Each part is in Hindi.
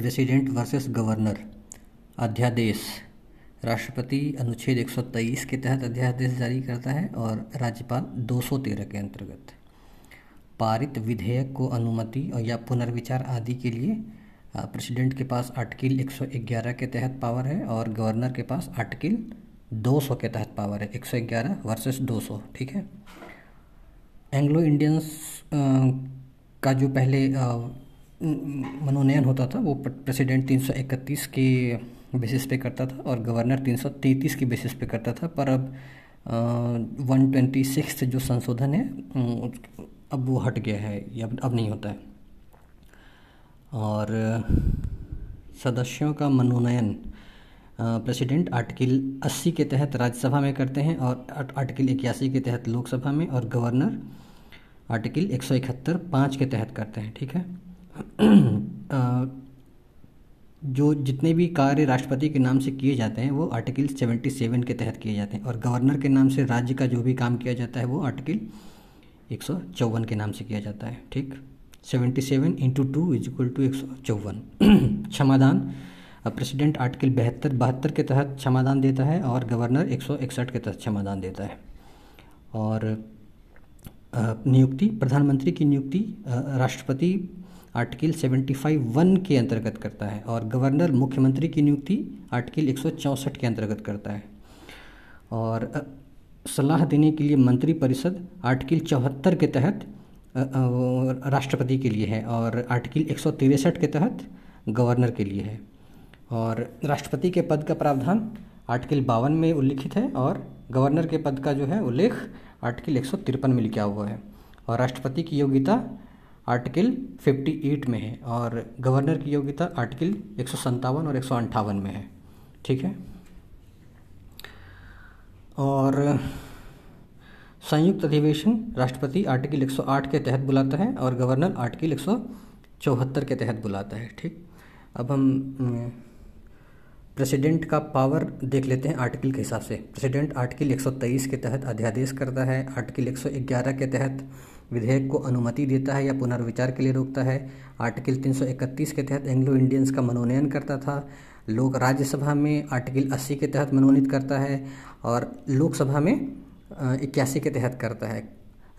प्रेसिडेंट वर्सेस गवर्नर, अध्यादेश, राष्ट्रपति अनुच्छेद 123 के तहत अध्यादेश जारी करता है और राज्यपाल 213 के अंतर्गत। पारित विधेयक को अनुमति और या पुनर्विचार आदि के लिए प्रेसिडेंट के पास आर्टिकल 111 के तहत पावर है और गवर्नर के पास आर्टिकल 200 के तहत पावर है 111 वर्सेस 200 ठीक है? एंग्लो इंडियंस का जो पहले मनोनयन होता था। वो प्रेसिडेंट 331 के बेसिस पे करता था और गवर्नर 333 के बेसिस पे करता था। पर अब वन ट्वेंटी सिक्स जो संशोधन है अब वो हट गया है या अब नहीं होता है। और, सदस्यों का मनोनयन प्रेसिडेंट आर्टिकल 80 के तहत राज्यसभा में करते हैं और आर्टिकल इक्यासी के तहत लोकसभा में और गवर्नर आर्टिकल एक सौ इकहत्तर पाँच के तहत करते हैं। ठीक है? जो जितने भी कार्य राष्ट्रपति के नाम से किए जाते हैं, वो आर्टिकल सेवेंटी सेवन के तहत किए जाते हैं और गवर्नर के नाम से राज्य का जो भी काम किया जाता है, वो आर्टिकल एक सौ चौवन के नाम से किया जाता है, ठीक? Seventy seven into two is equal to एक सौ चौवन। क्षमादान प्रेसिडेंट आर्टिकल बहत्तर बहत्तर के तहत क्षमादान देता है और गवर्नर एक सौ इकसठ के तहत क्षमादान देता है। और नियुक्ति, प्रधानमंत्री की नियुक्ति राष्ट्रपति आर्टिकल सेवेंटी फाइव वन के अंतर्गत करता है और गवर्नर मुख्यमंत्री की नियुक्ति आर्टिकल एक सौ चौंसठ के अंतर्गत करता है। और सलाह देने के लिए मंत्री परिषद आर्टिकल चौहत्तर के तहत राष्ट्रपति के लिए है और आर्टिकल एक के तहत गवर्नर के लिए है। और राष्ट्रपति के पद का प्रावधान आर्टिकल बावन में उल्लिखित है और गवर्नर के पद का जो है उल्लेख आर्टिकल एक में लिखा हुआ है। और राष्ट्रपति की योग्यता आर्टिकल 58 में है और गवर्नर की योग्यता आर्टिकल एक सौ सत्तावन और एक में है। ठीक है? और संयुक्त अधिवेशन राष्ट्रपति आर्टिकल 108 के तहत बुलाता है और गवर्नर आर्टिकल एक सौ चौहत्तर के तहत बुलाता है। ठीक? अब हम प्रेसिडेंट का पावर देख लेते हैं आर्टिकल के हिसाब से। प्रेसिडेंट आर्टिकल 123 के तहत अध्यादेश करता है, आर्टिकल 111 के तहत विधेयक को अनुमति देता है या पुनर्विचार के लिए रोकता है। आर्टिकल 331 के तहत एंग्लो इंडियंस का मनोनयन करता था। लोक राज्यसभा में आर्टिकल 80 के तहत मनोनीत करता है और लोकसभा में इक्यासी के तहत करता है।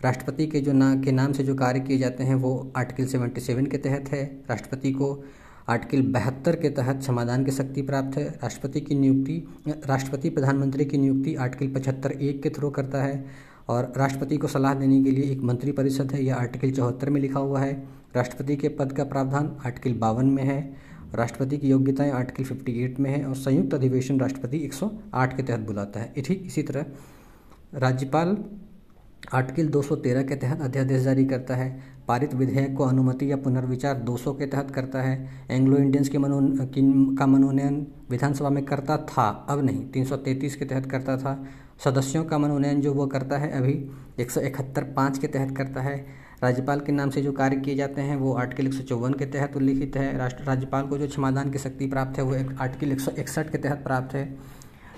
राष्ट्रपति के जो ना, के नाम से जो कार्य किए जाते हैं वो आर्टिकल 77 के तहत है। राष्ट्रपति को आर्टिकल बहत्तर के तहत समाधान की शक्ति प्राप्त है। राष्ट्रपति की नियुक्ति, राष्ट्रपति प्रधानमंत्री की नियुक्ति आर्टिकल पचहत्तर एक के थ्रू करता है। और राष्ट्रपति को सलाह देने के लिए एक मंत्रिपरिषद है, यह आर्टिकल चौहत्तर में लिखा हुआ है। राष्ट्रपति के पद का प्रावधान आर्टिकल बावन में है, राष्ट्रपति की योग्यताएँ आर्टिकल 58 में है और संयुक्त अधिवेशन राष्ट्रपति 108 के तहत बुलाता है। ठीक इसी तरह राज्यपाल आर्टिकल 213 के तहत अध्यादेश जारी करता है। पारित विधेयक को अनुमति या पुनर्विचार 200 के तहत करता है। एंग्लो इंडियंस के मनो, की मनोनयन विधानसभा में करता था, अब नहीं। 333 के तहत करता था। सदस्यों का मनोनयन जो वो करता है अभी एक सौ पाँच के तहत करता है। राज्यपाल के नाम से जो कार्य किए जाते हैं वो आर्टिकल एक सौ चौवन के तहत उल्लिखित है। राष्ट्र, राज्यपाल को जो क्षमादान की शक्ति प्राप्त है वो आर्टिकल एक सौ इकसठ के तहत प्राप्त है।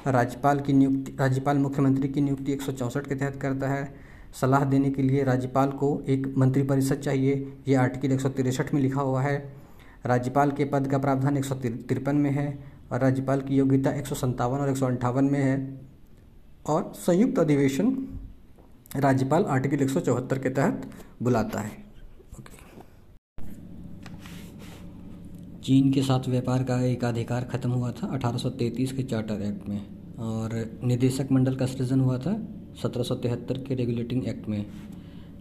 राज्यपाल की नियुक्ति, राज्यपाल मुख्यमंत्री की नियुक्ति एक सौ चौंसठ के तहत करता है। सलाह देने के लिए राज्यपाल को एक मंत्रिपरिषद चाहिए। ये आर्टिकल एक में लिखा हुआ है। राज्यपाल के पद का प्रावधान एक सौ तिरपन में है और राज्यपाल की योग्यता एक सौ सत्तावन और एक में है। और संयुक्त अधिवेशन राज्यपाल आर्टिकल एक सौ चौहत्तर के तहत बुलाता है। ओके। चीन के साथ व्यापार का एक अधिकार खत्म हुआ था 1833 के चार्टर एक्ट में और निदेशक मंडल का सृजन हुआ था। सत्रह सौ तिहत्तर के रेगुलेटिंग एक्ट में,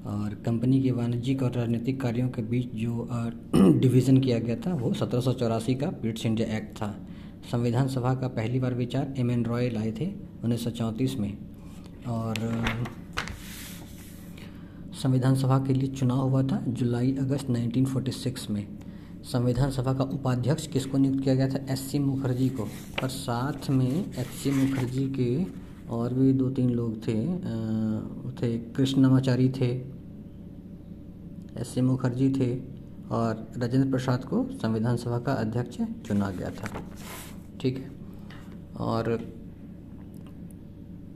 और कंपनी के वाणिज्यिक और राजनीतिक कार्यों के बीच जो डिवीज़न किया गया था, वो सत्रह सौ चौरासी का पिट्स इंडिया एक्ट था। संविधान सभा का पहली बार विचार एम एन रॉय लाए थे उन्नीस सौ चौंतीस में। और, संविधान सभा के लिए चुनाव हुआ था जुलाई अगस्त 1946 में। संविधान सभा का उपाध्यक्ष किसको नियुक्त किया गया था? एस सी मुखर्जी को। और साथ में एस सी मुखर्जी के और भी दो तीन लोग थे थे कृष्णमाचारी थे, एस सी मुखर्जी थे और राजेंद्र प्रसाद को संविधान सभा का अध्यक्ष चुना गया था। ठीक है? और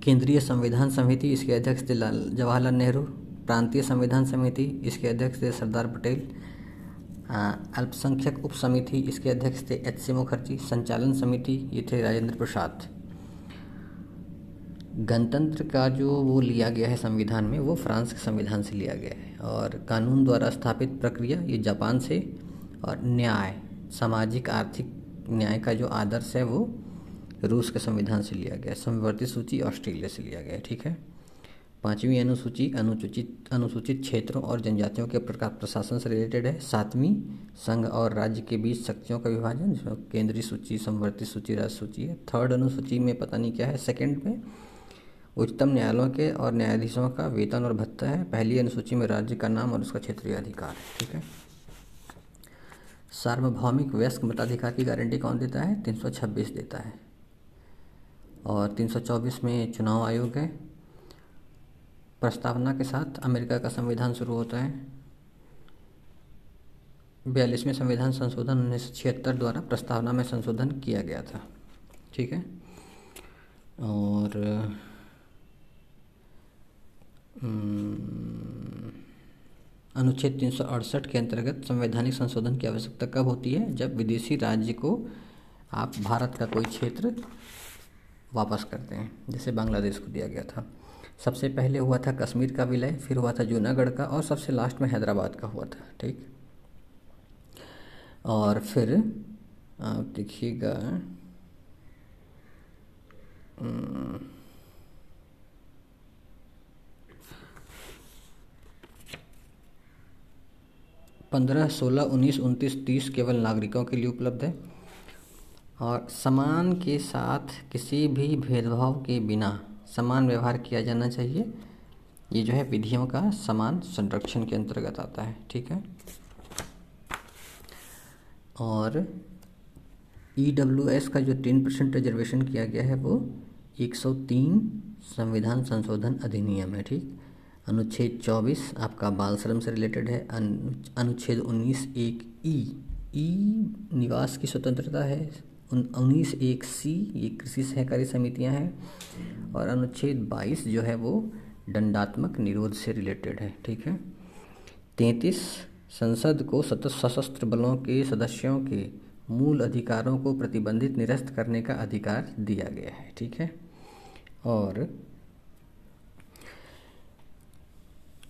केंद्रीय संविधान समिति, इसके अध्यक्ष थे जवाहरलाल नेहरू, प्रांतीय संविधान समिति, इसके अध्यक्ष थे सरदार पटेल अल्पसंख्यक उप समिति इसके अध्यक्ष थे एच सी मुखर्जी, संचालन समिति, ये थे राजेंद्र प्रसाद। गणतंत्र का जो वो लिया गया है संविधान में, वो फ्रांस के संविधान से लिया गया है। और कानून द्वारा स्थापित प्रक्रिया, ये जापान से। और न्याय, सामाजिक, आर्थिक न्याय का जो आदर्श है, वो रूस के संविधान से लिया गया है। समवर्ती सूची ऑस्ट्रेलिया से लिया गया है, ठीक है? पाँचवीं अनुसूची, अनुसूचित अनुसूचित क्षेत्रों और जनजातियों के प्रशासन से रिलेटेड है। सातवीं, संघ और राज्य के बीच शक्तियों का विभाजन जो केंद्रीय सूची, समवर्ती सूची राज्य सूची है। थर्ड अनुसूची में पता नहीं क्या है सेकंड में उच्चतम न्यायालयों के और न्यायाधीशों का वेतन और भत्ता है। पहली अनुसूची में राज्य का नाम और उसका क्षेत्रीय अधिकार है, ठीक है? सार्वभौमिक वयस्क मताधिकार की गारंटी कौन देता है? 326 देता है। और 324 में चुनाव आयोग है। प्रस्तावना के साथ अमेरिका का संविधान शुरू होता है। बयालीसवें संविधान संशोधन उन्नीस द्वारा प्रस्तावना में संशोधन किया गया था, ठीक है? और अनुच्छेद तीन सौ अड़सठ के अंतर्गत संवैधानिक संशोधन की आवश्यकता कब होती है? जब विदेशी राज्य को आप भारत का कोई क्षेत्र वापस करते हैं, जैसे बांग्लादेश को दिया गया था। सबसे पहले हुआ था कश्मीर का विलय, फिर हुआ था जूनागढ़ का, और सबसे लास्ट में हैदराबाद का हुआ था, ठीक? और फिर, आप देखिएगा पंद्रह, सोलह, उन्नीस, उनतीस, तीस केवल नागरिकों के लिए उपलब्ध है। और समान के साथ किसी भी भेदभाव के बिना समान व्यवहार किया जाना चाहिए। ये जो है विधियों का समान संरक्षण के अंतर्गत आता है, ठीक है? और ई डब्ल्यू एस का जो टेन परसेंट रिजर्वेशन किया गया है वो 103 संविधान संशोधन अधिनियम है, ठीक? अनुच्छेद 24 आपका बाल श्रम से रिलेटेड है। अनुच्छेद 19 एक ई ई निवास की स्वतंत्रता है। उन्नीस एक सी, ये कृषि सहकारी समितियाँ हैं। और अनुच्छेद बाईस जो है वो दंडात्मक निरोध से रिलेटेड है, ठीक है? तैंतीस, संसद को सशस्त्र बलों के सदस्यों के मूल अधिकारों को प्रतिबंधित निरस्त करने का अधिकार दिया गया है, ठीक है? और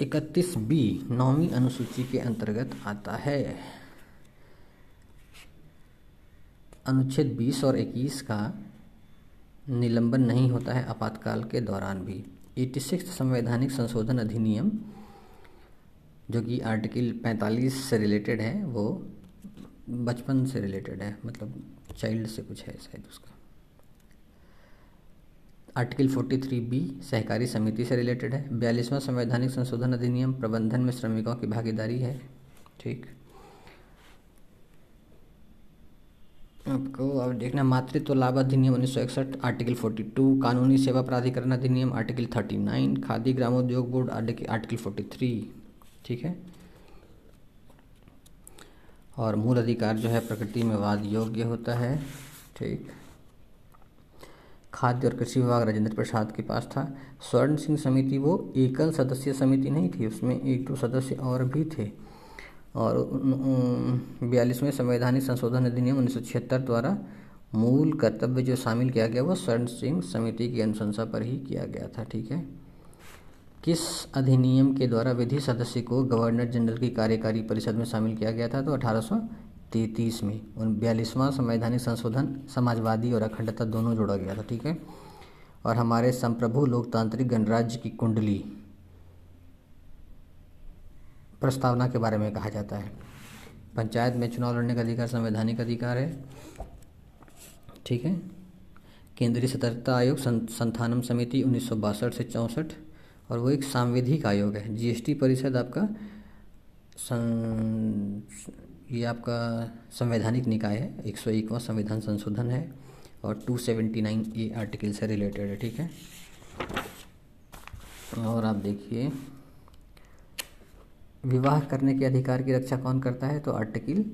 इकतीस बी, नौवीं अनुसूची के अंतर्गत आता है। अनुच्छेद 20 और 21 का निलंबन नहीं होता है आपातकाल के दौरान भी। एटी सिक्स संवैधानिक संशोधन अधिनियम, जो कि आर्टिकल 45 से रिलेटेड है, वो बचपन से रिलेटेड है मतलब चाइल्ड से कुछ है शायद उसका। आर्टिकल 43 बी सहकारी समिति से रिलेटेड है। बयालीसवां संवैधानिक संशोधन अधिनियम प्रबंधन में श्रमिकों की भागीदारी है। ठीक। आपको अब देखना मातृत्व लाभ अधिनियम उन्नीस सौ इकसठ, आर्टिकल फोर्टी टू, कानूनी सेवा प्राधिकरण अधिनियम, article thirty nine, Khadi Gramodyog board article forty three. ठीक है? और मूल अधिकार जो है, प्रकृति में वाद योग्य होता है। ठीक। खाद्य और कृषि विभाग राजेंद्र प्रसाद के पास था। स्वर्ण सिंह समिति वो एकल सदस्य समिति नहीं थी, उसमें एक दो सदस्य और भी थे। और बयालीसवें संवैधानिक संशोधन अधिनियम उन्नीस सौ छिहत्तर द्वारा मूल कर्तव्य जो शामिल किया गया, वो स्वर्ण सिंह समिति की अनुशंसा पर ही किया गया था, ठीक है? किस अधिनियम के द्वारा विधि सदस्य को गवर्नर जनरल की कार्यकारी परिषद में शामिल किया गया था तो अठारह सौ में उन बयालीसवां संवैधानिक संशोधन, समाजवादी और अखंडता दोनों जोड़ा गया था, ठीक है? और हमारे संप्रभु लोकतांत्रिक गणराज्य की कुंडली प्रस्तावना के बारे में कहा जाता है। पंचायत में चुनाव लड़ने का अधिकार संवैधानिक अधिकार है, ठीक है? केंद्रीय सतर्कता आयोग संथानम समिति उन्नीस सौ बासठ से चौंसठ और वो एक सांविधिक आयोग है। जीएसटी परिषद आपका ये आपका संवैधानिक निकाय है, एक सौ एकवा संविधान संशोधन है और 279 ये आर्टिकल से रिलेटेड है, ठीक है? और आप देखिए, विवाह करने के अधिकार की रक्षा कौन करता है? तो आर्टिकल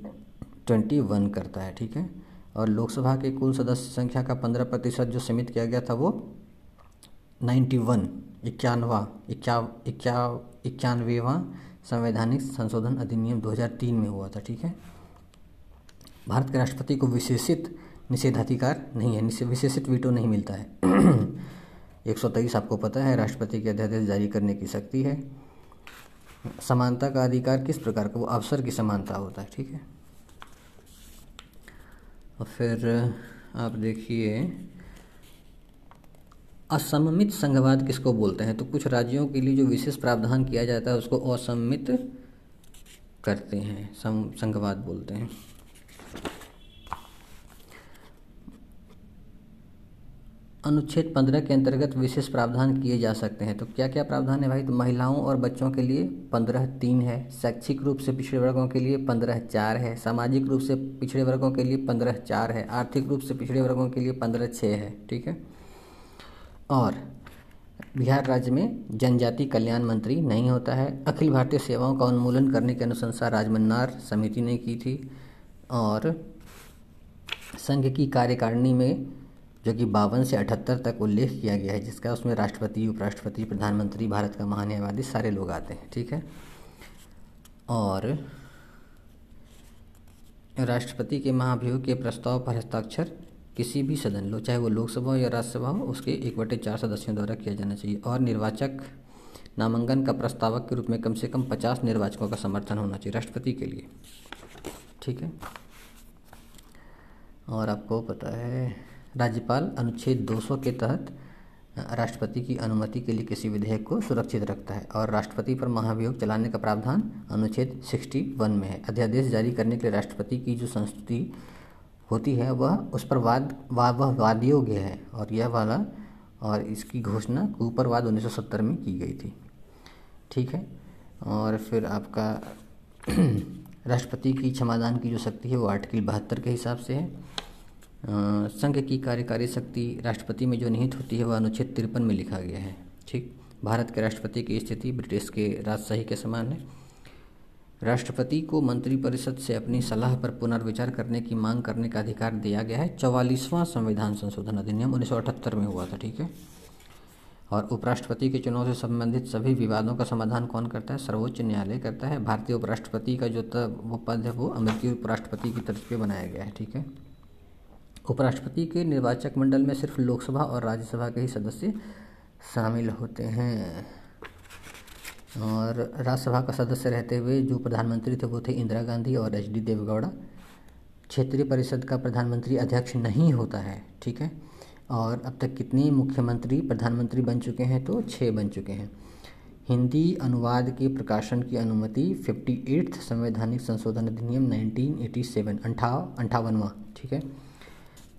ट्वेंटी वन करता है, ठीक है? और लोकसभा के कुल सदस्य संख्या का पंद्रह प्रतिशत जो सीमित किया गया था वो नाइन्टी वन इक्यानवा, इक्या इक्या, इक्यानवेवा संवैधानिक संशोधन अधिनियम 2003 में हुआ था, ठीक है? भारत के राष्ट्रपति को विशेषित निषेधाधिकार नहीं है विशेषित वीटो नहीं मिलता है। एक सौ तेईस आपको पता है, राष्ट्रपति के अध्यादेश जारी करने की शक्ति है। समानता का अधिकार किस प्रकार का, वो अवसर की समानता होता है, ठीक है? और फिर आप देखिए असममित संघवाद किसको बोलते हैं? तो कुछ राज्यों के लिए जो विशेष प्रावधान किया जाता है, उसको असम्मित करते हैं संघवाद बोलते हैं। अनुच्छेद पंद्रह के अंतर्गत विशेष प्रावधान किए जा सकते हैं। तो क्या क्या प्रावधान है भाई? तो महिलाओं और बच्चों के लिए पंद्रह तीन है, शैक्षिक रूप से पिछड़े वर्गों के लिए पंद्रह चार है, सामाजिक रूप से पिछड़े वर्गों के लिए पंद्रह चार है, आर्थिक रूप से पिछड़े वर्गों के लिए पंद्रह छः है, ठीक है? और बिहार राज्य में जनजाति कल्याण मंत्री नहीं होता है। अखिल भारतीय सेवाओं का उन्मूलन करने की अनुशंसा राजमन्नार समिति ने की थी और संघ की कार्यकारिणी में, जो कि बावन से अठहत्तर तक उल्लेख किया गया है, जिसका उसमें राष्ट्रपति, उपराष्ट्रपति, प्रधानमंत्री, भारत का महान्यायवादी सारे लोग आते हैं, ठीक है? और राष्ट्रपति के महाभियोग के प्रस्ताव पर हस्ताक्षर किसी भी सदन लो, चाहे वो लोकसभा हो या राज्यसभा हो, उसके एक बटे चार सदस्यों द्वारा किया जाना चाहिए। और निर्वाचक नामांकन का प्रस्तावक के रूप में कम से कम पचास निर्वाचकों का समर्थन होना चाहिए राष्ट्रपति के लिए। ठीक है? और आपको पता है, राज्यपाल अनुच्छेद 200 के तहत राष्ट्रपति की अनुमति के लिए किसी विधेयक को सुरक्षित रखता है और राष्ट्रपति पर महाभियोग चलाने का प्रावधान अनुच्छेद 61 में है। अध्यादेश जारी करने के लिए राष्ट्रपति की जो संस्तुति होती है वह उस पर वाद वा, वह वाद योग्य है और यह वाला और इसकी घोषणा ऊपरवाद 1970 में की गई थी। ठीक है? और फिर आपका राष्ट्रपति की क्षमादान की जो शक्ति है वो आर्टिकल बहत्तर के हिसाब से है। संघ की कार्यकारी शक्ति राष्ट्रपति में जो निहित होती है वह अनुच्छेद तिरपन में लिखा गया है। ठीक? भारत के राष्ट्रपति की स्थिति ब्रिटिश के राजशाही के समान है। राष्ट्रपति को मंत्रिपरिषद से अपनी सलाह पर पुनर्विचार करने की मांग करने का अधिकार दिया गया है। चौवालीसवां संविधान संशोधन अधिनियम उन्नीस सौ अठहत्तर में हुआ था, ठीक है? और उपराष्ट्रपति के चुनाव से संबंधित सभी विवादों का समाधान कौन करता है? सर्वोच्च न्यायालय करता है। भारतीय उपराष्ट्रपति का जो वो पद है, वो अमेरिकी उपराष्ट्रपति की तरफ़ पे बनाया गया है, ठीक है? उपराष्ट्रपति के निर्वाचक मंडल में सिर्फ़ लोकसभा और राज्यसभा के ही सदस्य शामिल होते हैं। और राज्यसभा का सदस्य रहते हुए जो प्रधानमंत्री थे, वो थे इंदिरा गांधी और एच डी देवेगौड़ा। क्षेत्रीय परिषद का प्रधानमंत्री अध्यक्ष नहीं होता है, ठीक है? और अब तक कितने मुख्यमंत्री प्रधानमंत्री बन चुके हैं तो छः बन चुके हैं। हिंदी अनुवाद के प्रकाशन की अनुमति, फिफ्टी एट्थ संवैधानिक संशोधन अधिनियम 1987 अंठाव, अंठावनवा, ठीक है?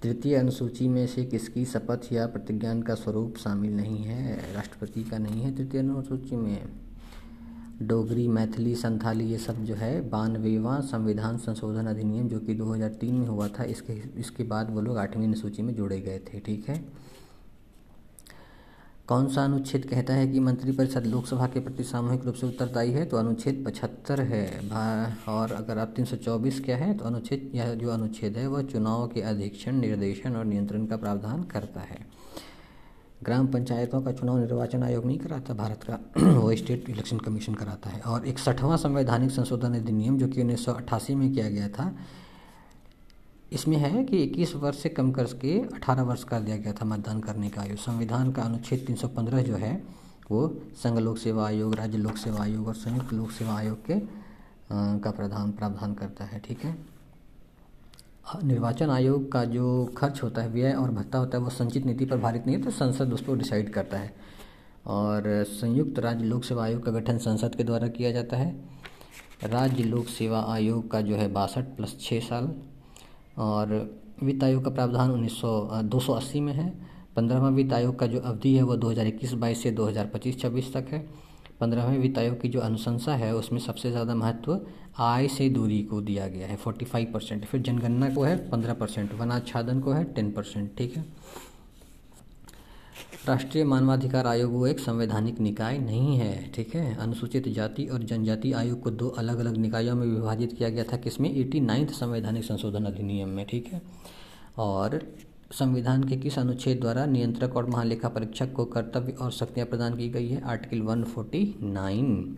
तृतीय अनुसूची में से किसकी शपथ या प्रतिज्ञान का स्वरूप शामिल नहीं है, राष्ट्रपति का नहीं है तृतीय अनुसूची में। डोगरी, मैथिली, संथाली, ये सब जो है बानवेवा संविधान, संशोधन अधिनियम जो कि 2003 में हुआ था, इसके इसके बाद वो लोग आठवीं अनुसूची में जोड़े गए थे, ठीक है? कौन सा अनुच्छेद कहता है कि मंत्रिपरिषद लोकसभा के प्रति सामूहिक रूप से उत्तरदायी है? तो अनुच्छेद पचहत्तर है। और अगर आप 324 क्या है तो अनुच्छेद, यह जो अनुच्छेद है, वह चुनाव के अधीक्षण, निर्देशन और नियंत्रण का प्रावधान करता है। ग्राम पंचायतों का चुनाव निर्वाचन आयोग नहीं कराता भारत का वो स्टेट इलेक्शन कमीशन कराता है। और इकसठवां संवैधानिक संशोधन अधिनियम जो कि उन्नीस सौ अट्ठासी में किया गया था इसमें है कि 21 वर्ष से कम कर के 18 वर्ष कर दिया गया था मतदान करने का आयु संविधान का अनुच्छेद 315 जो है वो संघ लोक सेवा आयोग राज्य लोक सेवा आयोग और संयुक्त लोक सेवा आयोग के आ, का प्रधान प्रावधान करता है ठीक है? निर्वाचन आयोग का जो खर्च होता है, व्यय और भत्ता होता है, वो संचित नीति पर भारित नहीं है तो संसद उस पर डिसाइड करता है। और संयुक्त राज्य लोक सेवा आयोग का गठन संसद के द्वारा किया जाता है। राज्य लोक सेवा आयोग का जो है बासठ प्लस छः साल और वित्त आयोग का प्रावधान उन्नीस सौ में है। पंद्रहवा वित्त आयोग का जो अवधि है, वो दो हज़ार इक्कीस बाईस से दो हज़ार पच्चीस छब्बीस तक है। पंद्रहवें वित्त आयोग की जो अनुशंसा है, उसमें सबसे ज़्यादा महत्व आय से दूरी को दिया गया है फोर्टी फाइव परसेंट। फिर जनगणना को है पंद्रह परसेंट वनाच्छादन को है टेन परसेंट, ठीक है? राष्ट्रीय मानवाधिकार आयोग वो एक संवैधानिक निकाय नहीं है, ठीक है? अनुसूचित जाति और जनजाति आयोग को दो अलग अलग निकायों में विभाजित किया गया था, किसमें? एटी नाइन्थ संवैधानिक संशोधन अधिनियम में, ठीक है? और संविधान के किस अनुच्छेद द्वारा नियंत्रक और महालेखा परीक्षक को कर्तव्य और शक्तियाँ प्रदान की गई है? आर्टिकल 149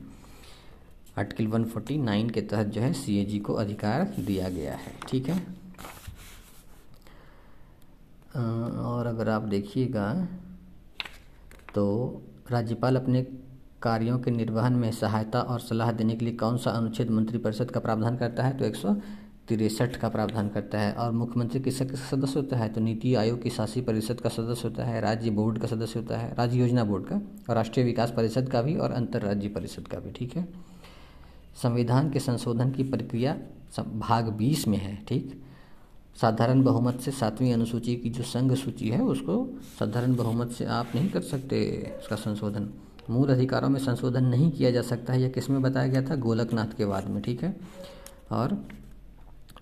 आर्टिकल 149 के तहत जो है सीएजी को अधिकार दिया गया है। ठीक है? और अगर आप देखिएगा तो राज्यपाल अपने कार्यों के निर्वहन में सहायता और सलाह देने के लिए कौन सा अनुच्छेद मंत्रिपरिषद का प्रावधान करता है? तो एक सौ तिरसठ का प्रावधान करता है और मुख्यमंत्री किसका सदस्य होता है? तो नीति आयोग की शासी परिषद का सदस्य होता है, राज्य बोर्ड का सदस्य होता है, राज्य योजना बोर्ड का और राष्ट्रीय विकास परिषद का भी और अंतर्राज्यीय परिषद का भी, ठीक है? संविधान के संशोधन की प्रक्रिया भाग बीस में है, ठीक? साधारण बहुमत से सातवीं अनुसूची की जो संघ सूची है, उसको साधारण बहुमत से आप नहीं कर सकते उसका संशोधन। मूल अधिकारों में संशोधन नहीं किया जा सकता है, यह किसमें बताया गया था? गोलकनाथ के बाद में, ठीक है? और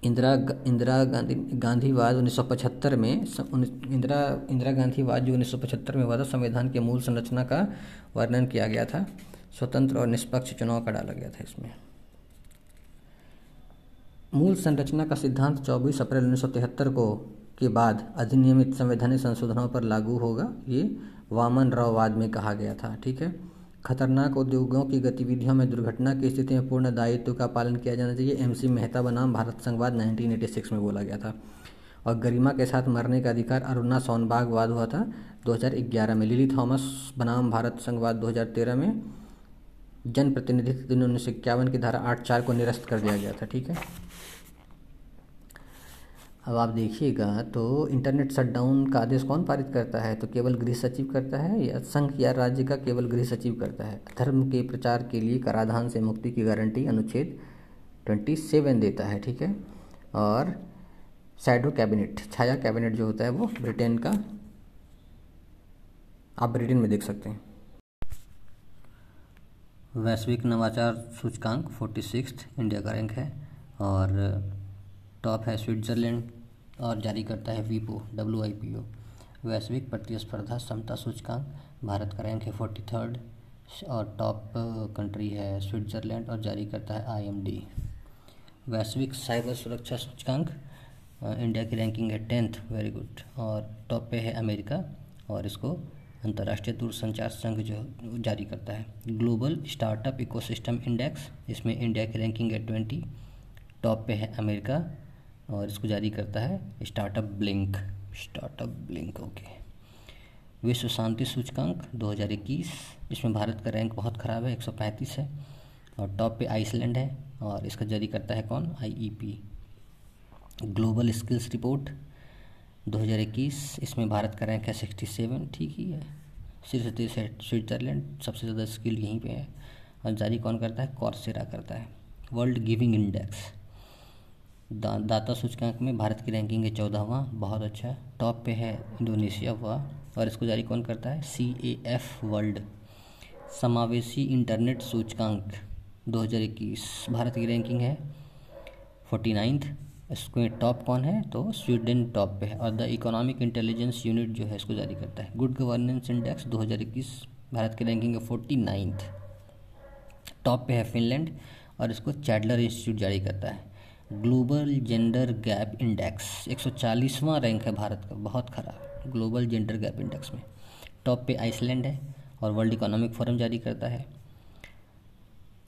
इंदिरा इंदिरा गांधी, गांधीवाद 1975 में इंदिरा इंदिरा गांधीवाद जो 1975 में हुआ था, संविधान के मूल संरचना का वर्णन किया गया था, स्वतंत्र और निष्पक्ष चुनाव का डाला गया था इसमें। मूल संरचना का सिद्धांत 24 अप्रैल उन्नीस सौ तिहत्तर को, के बाद अधिनियमित संवैधानिक संशोधनों पर लागू होगा, ये वामन राववाद में कहा गया था, ठीक है? खतरनाक उद्योगों की गतिविधियों में दुर्घटना की स्थिति में पूर्ण दायित्व का पालन किया जाना चाहिए। एमसी मेहता बनाम भारत संघवाद 1986 में बोला गया था। और गरिमा के साथ मरने का अधिकार अरुणा सोनबाग वाद हुआ था 2011 में। लिली थॉमस बनाम भारत संघवाद 2013 में जनप्रतिनिधित्व दिन उन्नीस सौ इक्यावन की धारा आठ चार को निरस्त कर दिया गया था, ठीक है? अब आप देखिएगा तो इंटरनेट शटडाउन का आदेश कौन पारित करता है? तो केवल गृह सचिव करता है या संघ या राज्य का केवल गृह सचिव करता है? धर्म के प्रचार के लिए कराधान से मुक्ति की गारंटी अनुच्छेद ट्वेंटी सेवन देता है, ठीक है? और सैडो कैबिनेट छाया कैबिनेट जो होता है वो ब्रिटेन का, आप ब्रिटेन में देख सकते हैं। वैश्विक नवाचार सूचकांक फोर्टी सिक्स इंडिया का रैंक है और टॉप है स्विट्ज़रलैंड और जारी करता है वीपो, डब्ल्यू आई पी ओ। वैश्विक प्रतिस्पर्धा क्षमता सूचकांक, भारत का रैंक है फोर्टी थर्ड और टॉप कंट्री है स्विट्ज़रलैंड और जारी करता है आई एम डी। वैश्विक साइबर सुरक्षा सूचकांक इंडिया की रैंकिंग है टेंथ, वेरी गुड। और टॉप पे है अमेरिका और इसको अंतर्राष्ट्रीय दूरसंचार संघ जो जारी करता है। ग्लोबल स्टार्टअप इकोसिस्टम इंडेक्स, इसमें इंडिया की रैंकिंग है ट्वेंटी, टॉप पे है अमेरिका और इसको जारी करता है startup blink. Startup blink, okay. विश्व शांति सूचकांक 2021 इसमें भारत का रैंक बहुत ख़राब है 135 है। और टॉप पे आइसलैंड है और इसका जारी करता है कौन? आईईपी। ग्लोबल स्किल्स रिपोर्ट 2021 इसमें भारत का रैंक है 67 ठीक ही है। सिर्फ़ है स्विट्ज़रलैंड, सबसे ज़्यादा स्किल यहीं पे है। और जारी कौन करता है? कॉर्सेरा करता है। World giving index. दा, दाता सूचकांक में भारत की रैंकिंग है चौदहवा बहुत अच्छा टॉप पे है इंडोनेशिया हुआ और इसको जारी कौन करता है? सी ए एफ़ वर्ल्ड समावेशी इंटरनेट सूचकांक 2021 भारत की रैंकिंग है फोर्टी नाइन्थ। इसको टॉप कौन है? तो स्वीडन टॉप पे है। और द इकोनॉमिक इंटेलिजेंस यूनिट जो है इसको जारी करता है। गुड गवर्नेंस इंडेक्स 2021 भारत की रैंकिंग है फोर्टी नाइन्थ। टॉप पे है फिनलैंड और इसको चैडलर इंस्टीट्यूट जारी करता है। ग्लोबल जेंडर गैप इंडेक्स 140वां रैंक है भारत का, बहुत खराब। ग्लोबल जेंडर गैप इंडेक्स में। टॉप पे आइसलैंड है और वर्ल्ड इकोनॉमिक फोरम जारी करता है।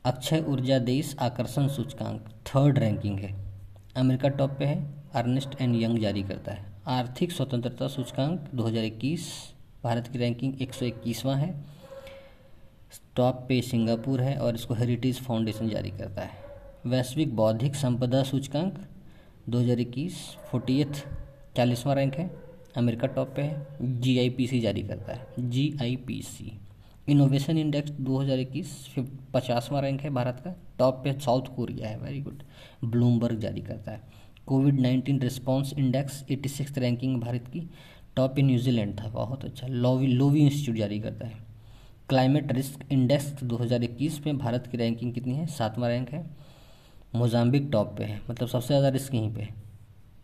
अक्षय ऊर्जा देश आकर्षण सूचकांक, थर्ड रैंकिंग है। अमेरिका टॉप पे है, अर्नेस्ट एंड यंग जारी करता है। आर्थिक स्वतंत्रता सूचकांक 2021 भारत की रैंकिंग 121वां है। टॉप पे सिंगापुर है और इसको हेरिटेज फाउंडेशन जारी करता है। वैश्विक बौद्धिक संपदा सूचकांक 2021 फोर्टीथ चालीसवां रैंक है, अमेरिका टॉप पे है जीआईपीसी जारी करता है जीआईपीसी इनोवेशन इंडेक्स 2021 पचासवां रैंक है भारत का, टॉप पे साउथ कोरिया है वेरी गुड ब्लूमबर्ग जारी करता है। COVID nineteen response index eighty six ranking Bharat की, टॉप पे न्यूजीलैंड था, बहुत अच्छा। लोवी लोवी इंस्टीट्यूट जारी करता है। क्लाइमेट रिस्क इंडेक्स 2021 में भारत की रैंकिंग कितनी है? सातवां रैंक है। मोजाम्बिक टॉप पे है। मतलब सबसे ज़्यादा रिस्क यहीं पे है।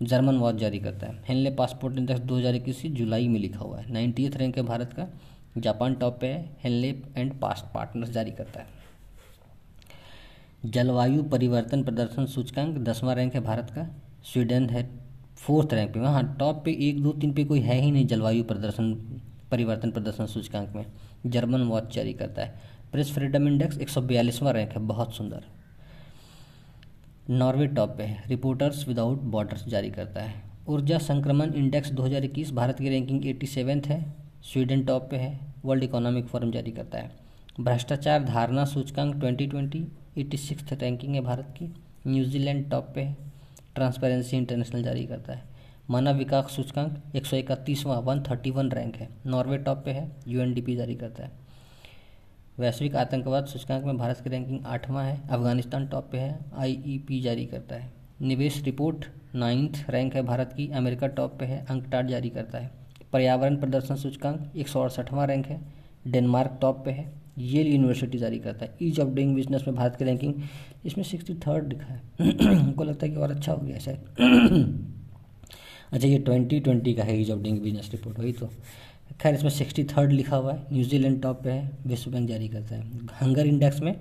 जर्मन वॉच जारी करता है। हेनले पासपोर्ट इंडेक्स दो हज़ार इक्कीस जुलाई में लिखा हुआ है। नाइन्टी रैंक है भारत का। जापान टॉप पे है। हेनले एंड पास्ट पार्टनर्स जारी करता है। जलवायु परिवर्तन प्रदर्शन सूचकांक दसवां रैंक है भारत का। स्वीडन है फोर्थ रैंक पे। वहाँ टॉप पे एक, दो, तीन पे कोई है ही नहीं जलवायु प्रदर्शन, परिवर्तन प्रदर्शन सूचकांक में। जर्मन वॉच जारी करता है। प्रेस फ्रीडम इंडेक्स एक रैंक है। बहुत सुंदर। नॉर्वे टॉप पे है। रिपोर्टर्स विदाउट बॉर्डर्स जारी करता है। ऊर्जा संक्रमण इंडेक्स 2021 भारत की रैंकिंग एट्टी सेवेंथ है। स्वीडन टॉप पे है। वर्ल्ड इकोनॉमिक फोरम जारी करता है। भ्रष्टाचार धारणा सूचकांक 2020 एट्टी सिक्स रैंकिंग है भारत की। न्यूजीलैंड टॉप पे है। ट्रांसपेरेंसी इंटरनेशनल जारी करता है। मानव विकास सूचकांक एक सौ इकतीसवां वन थर्टी वन रैंक है। नॉर्वे टॉप पे है। यूएनडीपी जारी करता है। वैश्विक आतंकवाद सूचकांक में भारत की रैंकिंग आठवां है, अफ़गानिस्तान टॉप पे है आईईपी जारी करता है। निवेश रिपोर्ट नाइन्थ रैंक है भारत की, अमेरिका टॉप पे है, अंकटाट जारी करता है। पर्यावरण प्रदर्शन सूचकांक एक सौ अड़सठवां रैंक है, डेनमार्क टॉप पे है येल यूनिवर्सिटी जारी करता है। ईज ऑफ़ डूइंग बिज़नेस में भारत की रैंकिंग इसमें सिक्सटी थर्ड दिखा है। हमको लगता है कि और अच्छा हो गया शायद। अच्छा ये ट्वेंटी ट्वेंटी का है ease of doing business report वही तो। खैर, इसमें सिक्सटी थर्ड लिखा हुआ है। न्यूजीलैंड टॉप पे है विश्व बैंक जारी करता है। हंगर इंडेक्स में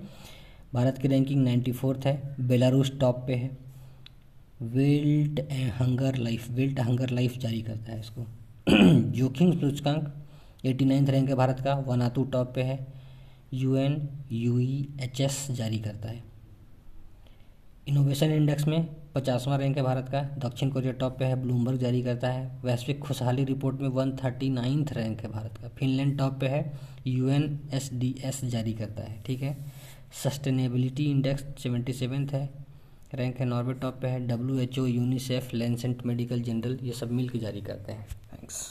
भारत की रैंकिंग नाइन्टी फोर्थ है। बेलारूस टॉप पे है। Wilt hunger life belt hunger life जारी करता है इसको। जोखिम सूचकांक एटी नाइन्थ रैंक है भारत का। वनातू टॉप पे है। U N U H S जारी करता है। इनोवेशन इंडेक्स में पचासवां रैंक है भारत का। दक्षिण कोरिया टॉप पे है, ब्लूमबर्ग जारी करता है। वैश्विक खुशहाली रिपोर्ट में वन थर्टी नाइन्थ रैंक है भारत का। फिनलैंड टॉप पे है, U N S D S जारी करता है, ठीक है? सस्टेनेबिलिटी इंडेक्स सेवेंटी सेवेंथ है, रैंक है नॉर्वे टॉप पे है, W H O, UNICEF, Lancet medical journal, ये सब मिल के जारी करते हैं। थैंक्स